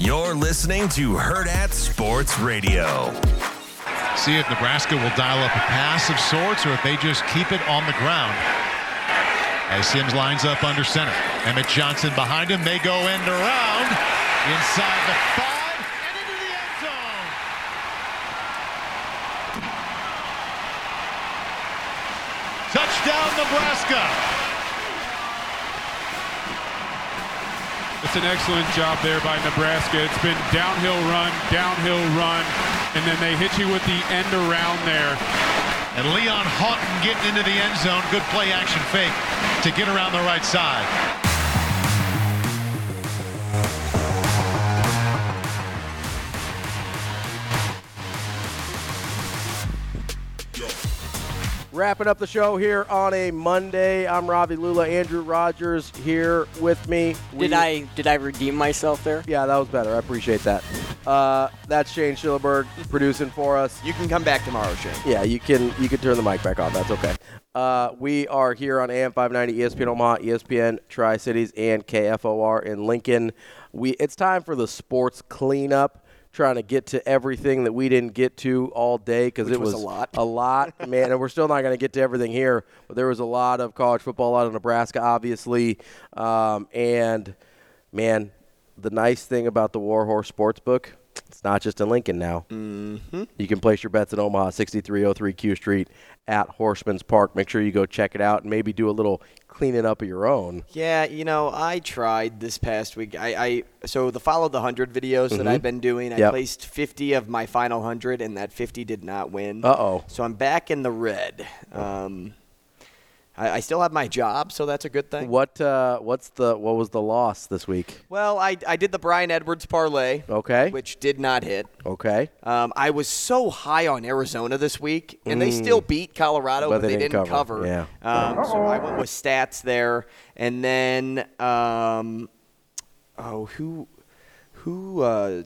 You're listening to Hurrdat Sports Radio. See if Nebraska will dial up a pass of sorts or if they just keep it on the ground. As Sims lines up under center. Emmett Johnson behind him. They go end around inside the five and into the end zone. Touchdown, Nebraska. It's an excellent job there by Nebraska. It's been downhill run, downhill run, and then they hit you with the end around there. And Leon Houghton getting into the end zone. Good play action fake to get around the right side. Wrapping up the show here on a Monday. I'm Ravi Lulla. Andrew Rogers here with me. We- Did I did I redeem myself there? Yeah, that was better. I appreciate that. Uh, that's Shane Schillerberg producing for us. You can come back tomorrow, Shane. Yeah, you can you can turn the mic back on. That's okay. Uh, we are here on AM 590 ESPN Omaha, ESPN Tri Cities, and KFOR in Lincoln. We it's time for the sports cleanup. Trying to get to everything that we didn't get to all day because it was was a lot. a lot, man. And we're still not going to get to everything here, but there was a lot of college football, lot of Nebraska, obviously, um, and man, the nice thing about the Warhorse Sportsbook, it's not just in Lincoln now. Mm-hmm. You can place your bets in Omaha, 6303 Q Street at Horsemen's Park. Make sure you go check it out and maybe do a little cleaning up of your own. Yeah, you know, I tried this past week. I, I so the follow the hundred videos that I've been doing. I Yep. placed fifty of my final hundred, and that fifty did not win. Uh-oh. So I'm back in the red. Um, I, I still have my job, so that's a good thing. What uh, what's the what was the loss this week? Well, I, I did the Brian Edwards parlay, Okay. which did not hit. Okay. Um, I was so high on Arizona this week, and they still beat Colorado, Mm. But but, they they, didn't didn't cover. cover. Yeah. Um, so I went with stats there, and then um, oh, who who uh,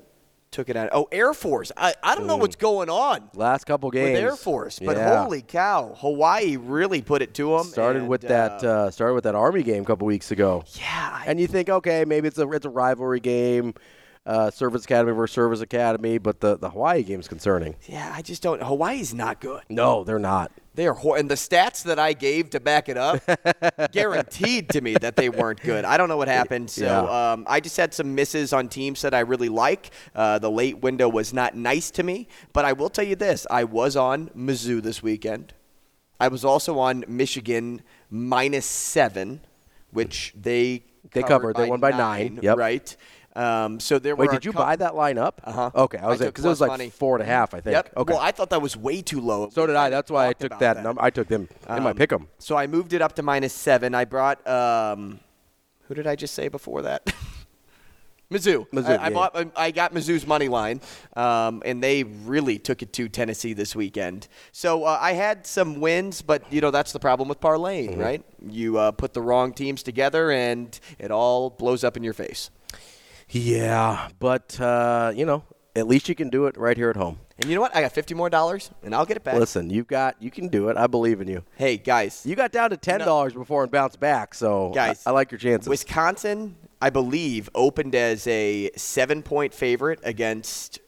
took it out? Oh, Air Force. I, I don't know what's going on Last couple games with Air Force, but Yeah. holy cow, Hawaii really put it to them. Started with that uh, started with that Army game a couple weeks ago. yeah, I- And you think, okay, maybe it's a it's a rivalry game, uh, Service Academy versus Service Academy, but the the Hawaii game's concerning. yeah. I just don't. Hawaii's not good. No, they're not. They are, hor- and the stats that I gave to back it up guaranteed to me that they weren't good. I don't know what happened. So Yeah. um, I just had some misses on teams that I really like. Uh, the late window was not nice to me, but I will tell you this: I was on Mizzou this weekend. I was also on Michigan minus seven, which they They covered. They won by nine. Yep. Right. Um, so there Wait, were. did you buy that line up? Uh-huh. Okay, I was because it was like money. four and a half, I think. Yep. Okay. Well, I thought that was way too low. so did I. That's why I took that, that. number. I took them in my Um, pick 'em. So I moved it up to minus seven. I brought um, who did I just say before that? Mizzou. Mizzou, I, I, bought, I got Mizzou's money line, um, and they really took it to Tennessee this weekend. So uh, I had some wins, but you know that's the problem with parlaying, Mm-hmm. right? You uh, put the wrong teams together, and it all blows up in your face. Yeah, but uh, you know, at least you can do it right here at home. And you know what? I got fifty more dollars, and I'll get it back. Listen, you got you can do it. I believe in you. Hey guys, You got down to ten dollars before and bounced back, so Guys, I, I like your chances. Wisconsin, I believe, opened as a seven-point favorite against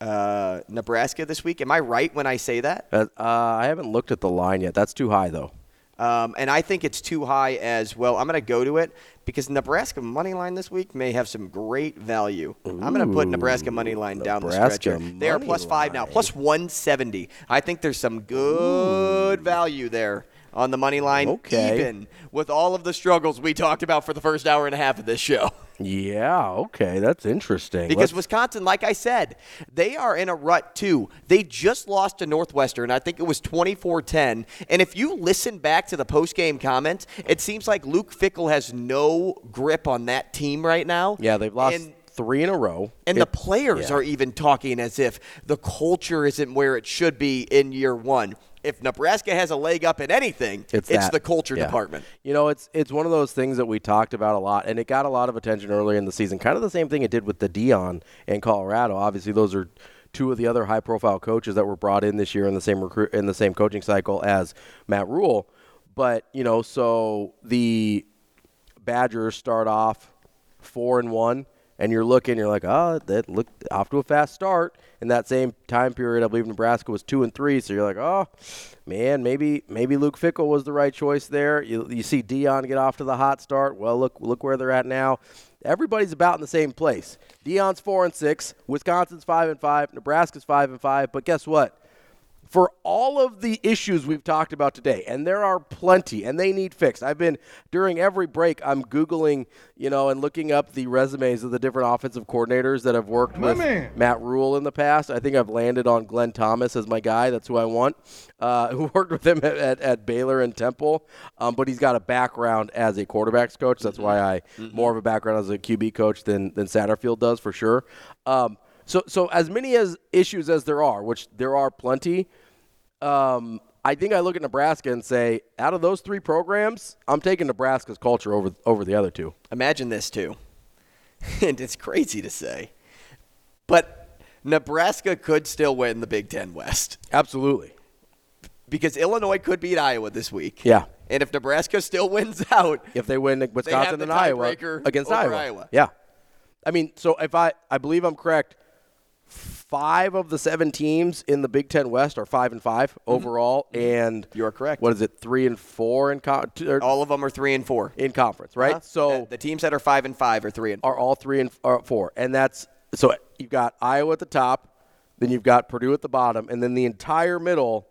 uh, Nebraska this week. Am I right when I say that? Uh, uh, I haven't looked at the line yet. That's too high, though. Um, and I think it's too high as well. I'm going to go to it because Nebraska money line this week may have some great value. I'm going to put Nebraska money line down the stretch. They are plus five now, plus 170. I think there's some good value there on the money line, Okay. even with all of the struggles we talked about for the first hour and a half of this show. Yeah, okay, that's interesting. Because Let's- Wisconsin, like I said, they are in a rut too. They just lost to Northwestern. I think it was 24-10. And if you listen back to the post-game comments, it seems like Luke Fickell has no grip on that team right now. yeah, they've lost And, three in a row. and the players yeah. are even talking as if the culture isn't where it should be in year one. If Nebraska has a leg up in anything, It's, it's, the culture Yeah. department. You know, it's it's one of those things that we talked about a lot, and it got a lot of attention earlier in the season. Kind of the same thing it did with the Deion in Colorado. Obviously, those are two of the other high-profile coaches that were brought in this year in the same recruit in the same coaching cycle as Matt Rhule. But you know, so the Badgers start off four and one, and you're looking, you're like, oh, that look off to a fast start. In that same time period, I believe Nebraska was two and three, so you're like, oh, man, maybe maybe Luke Fickell was the right choice there. You, you see Deion get off to the hot start. Well, look look where they're at now. Everybody's about in the same place. Deion's four and six, Wisconsin's five and five, Nebraska's five and five. But guess what? For all of the issues we've talked about today, and there are plenty, and they need fixed. I've been during every break, I'm googling, you know, and looking up the resumes of the different offensive coordinators that have worked with Matt Rhule in the past. I think I've landed on Glenn Thomas as my guy. That's who I want. Uh, who worked with him at, at, at Baylor and Temple, um, but he's got a background as a quarterbacks coach. That's why I more of a background as a QB coach than than Satterfield does for sure. Um, so so as many as issues as there are, which there are plenty um, I think I look at Nebraska and say, out of those three programs, I'm taking Nebraska's culture over over the other two. Imagine this too, and it's crazy to say, but Nebraska could still win the Big Ten West Absolutely. because Illinois could beat Iowa this week. Yeah. and if Nebraska still wins out, If they win Wisconsin the and Iowa against Iowa. Iowa. Yeah. I mean, so if I I believe I'm correct, five of the seven teams in the Big Ten West are five and 5 mm-hmm. overall, mm-hmm. and Mm-hmm. You are correct. What is it, three and four in con- all of them are three and four. in conference, right? Huh? So the, the teams that are five and five are three and four. are all three and or uh, four, and that's so you've got Iowa at the top, then you've got Purdue at the bottom, and then the entire middle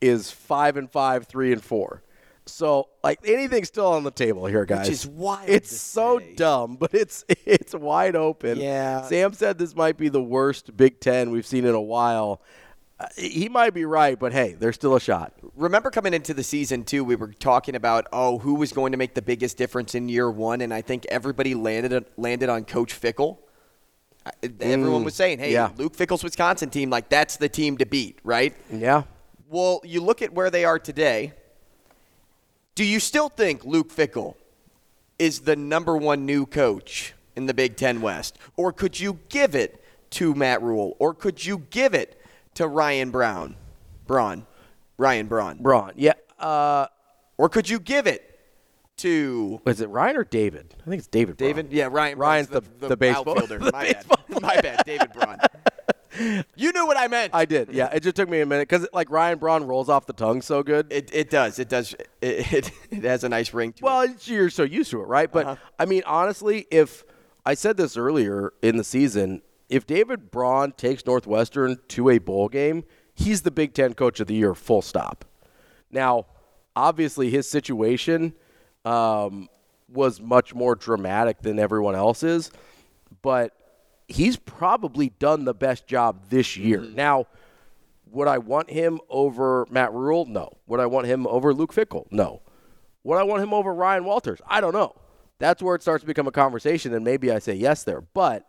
is five and five, three and four. So like anything's still on the table here, guys. is wild It's so say. dumb, but it's it's wide open. Yeah. Sam said this might be the worst Big Ten we've seen in a while. Uh, he might be right, but hey, there's still a shot. Remember coming into the season too, we were talking about oh who was going to make the biggest difference in year one, and I think everybody landed landed on Coach Fickell. Everyone was saying, "Hey, Mm, yeah. Luke Fickell's Wisconsin team, like that's the team to beat, right?" Yeah. Well, you look at where they are today. Do you still think Luke Fickell is the number one new coach in the Big Ten West? Or could you give it to Matt Rhule? Or could you give it to Ryan Brown? Braun. Ryan Braun. Braun. Yeah. Uh, Or could you give it to was it Ryan or David? I think it's David. Braun. David? Yeah, Ryan. Ryan's Braun's the- the baseball- outfielder. the My baseball bad. My bad. David Braun. you knew what I meant. I did. Yeah, it just took me a minute because like Ryan Braun rolls off the tongue so good. it, it does. It does. It, it, it has a nice ring to it. well, you're so used to it, right? But I mean, honestly, if I said this earlier in the season, if David Braun takes Northwestern to a bowl game, he's the Big Ten Coach of the Year. Full stop. Now, obviously, his situation um, was much more dramatic than everyone else's, but he's probably done the best job this year. Mm-hmm. Now, would I want him over Matt Rhule? No. Would I want him over Luke Fickell? No. Would I want him over Ryan Walters? I don't know. that's where it starts to become a conversation, and maybe I say yes there. But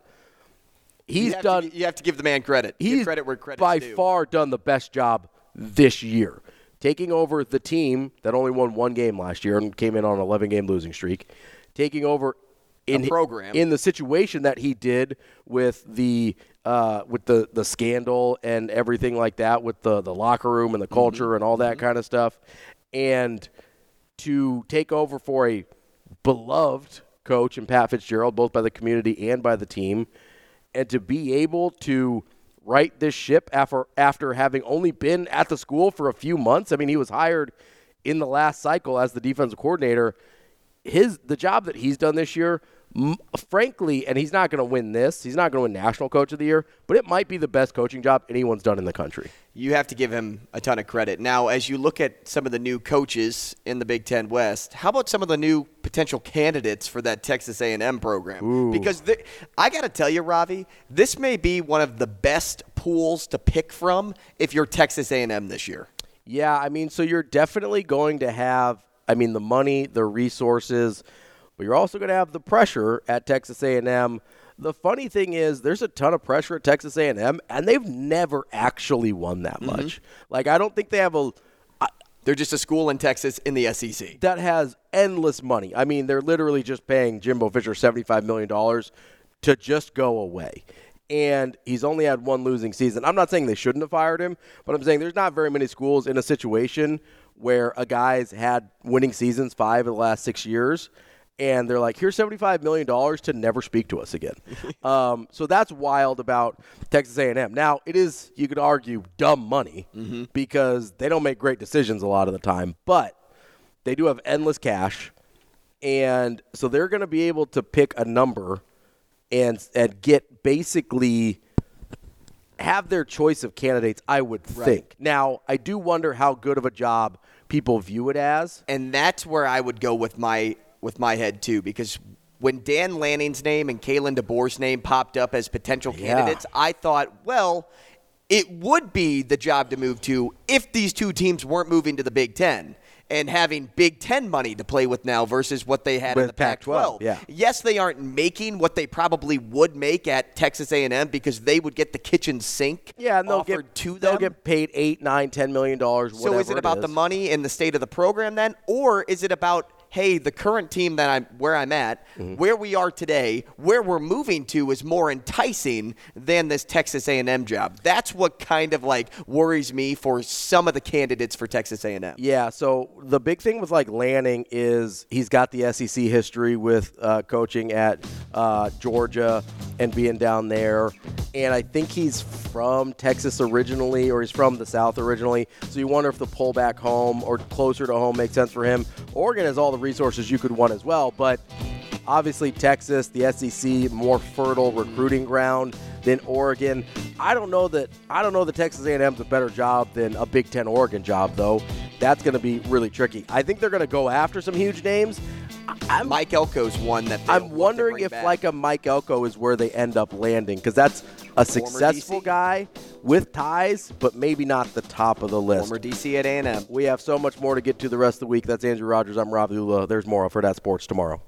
he's you done. To, you have to give the man credit. Give he's credit where by due. far done the best job this year, taking over the team that only won one game last year and came in on an 11 game losing streak, taking over in program. in the situation that he did with the uh, with the the scandal and everything like that with the the locker room and the culture and all that kind of stuff, and to take over for a beloved coach and Pat Fitzgerald, both by the community and by the team, and to be able to right this ship after after having only been at the school for a few months. I mean, he was hired in the last cycle as the defensive coordinator. His the job that he's done this year, frankly, and he's not going to win this. He's not going to win National Coach of the Year, but it might be the best coaching job anyone's done in the country. you have to give him a ton of credit. Now, as you look at some of the new coaches in the Big Ten West, how about some of the new potential candidates for that Texas A&M program? Because th- I got to tell you, Ravi, this may be one of the best pools to pick from if you're Texas A&M this year. Yeah, I mean, so you're definitely going to have, I mean, the money, the resources, but you're also going to have the pressure at Texas A&M. The funny thing is, there's a ton of pressure at Texas A&M, and they've never actually won that mm-hmm. much. Like, I don't think they have a They're just a school in Texas in the SEC. that has endless money. I mean, they're literally just paying Jimbo Fisher $75 million to just go away. And he's only had one losing season. I'm not saying they shouldn't have fired him, but I'm saying there's not very many schools in a situation where a guy's had winning seasons five of the last six years. And they're like, here's $75 million to never speak to us again. um, so that's wild about Texas A&M. Now, it is, you could argue, dumb money because they don't make great decisions a lot of the time. But they do have endless cash, and so they're going to be able to pick a number and and get basically have their choice of candidates. I would think. Now, I do wonder how good of a job people view it as. and that's where I would go with my with my head too, because when Dan Lanning's name and Kalen DeBoer's name popped up as potential Yeah. candidates, I thought, well, it would be the job to move to if these two teams weren't moving to the Big Ten and having Big Ten money to play with now versus what they had in With the Pac-12. Pac-12, yeah. Yes, they aren't making what they probably would make at Texas A&M because they would get the kitchen sink Yeah, and they'll offered get to them. they'll get paid eight, nine, ten million dollars. So is it about the money and the state of the program then, or is it about hey, the current team that I'm where I'm at, Mm-hmm. where we are today, where we're moving to is more enticing than this Texas A&M job. That's what kind of like worries me for some of the candidates for Texas A&M. Yeah, so the big thing with like Lanning is he's got the SEC history with uh, coaching at uh, Georgia and being down there, and I think he's from Texas originally, or he's from the South originally. So you wonder if the pull back home or closer to home makes sense for him. Oregon has all the resources you could want as well, but obviously Texas, the SEC, more fertile recruiting ground than Oregon. I don't know that I don't know that Texas A&M's a better job than a Big Ten Oregon job though. That's going to be really tricky. I think they're going to go after some huge names. I'm Mike Elko's one that I'm wondering if back. like a Mike Elko is where they end up landing because that's a successful DC. guy with ties, but maybe not the top of the list. former DC at A&M. We have so much more to get to the rest of the week. That's Andrew Rogers. I'm Rob Lulla. There's more for that sports tomorrow.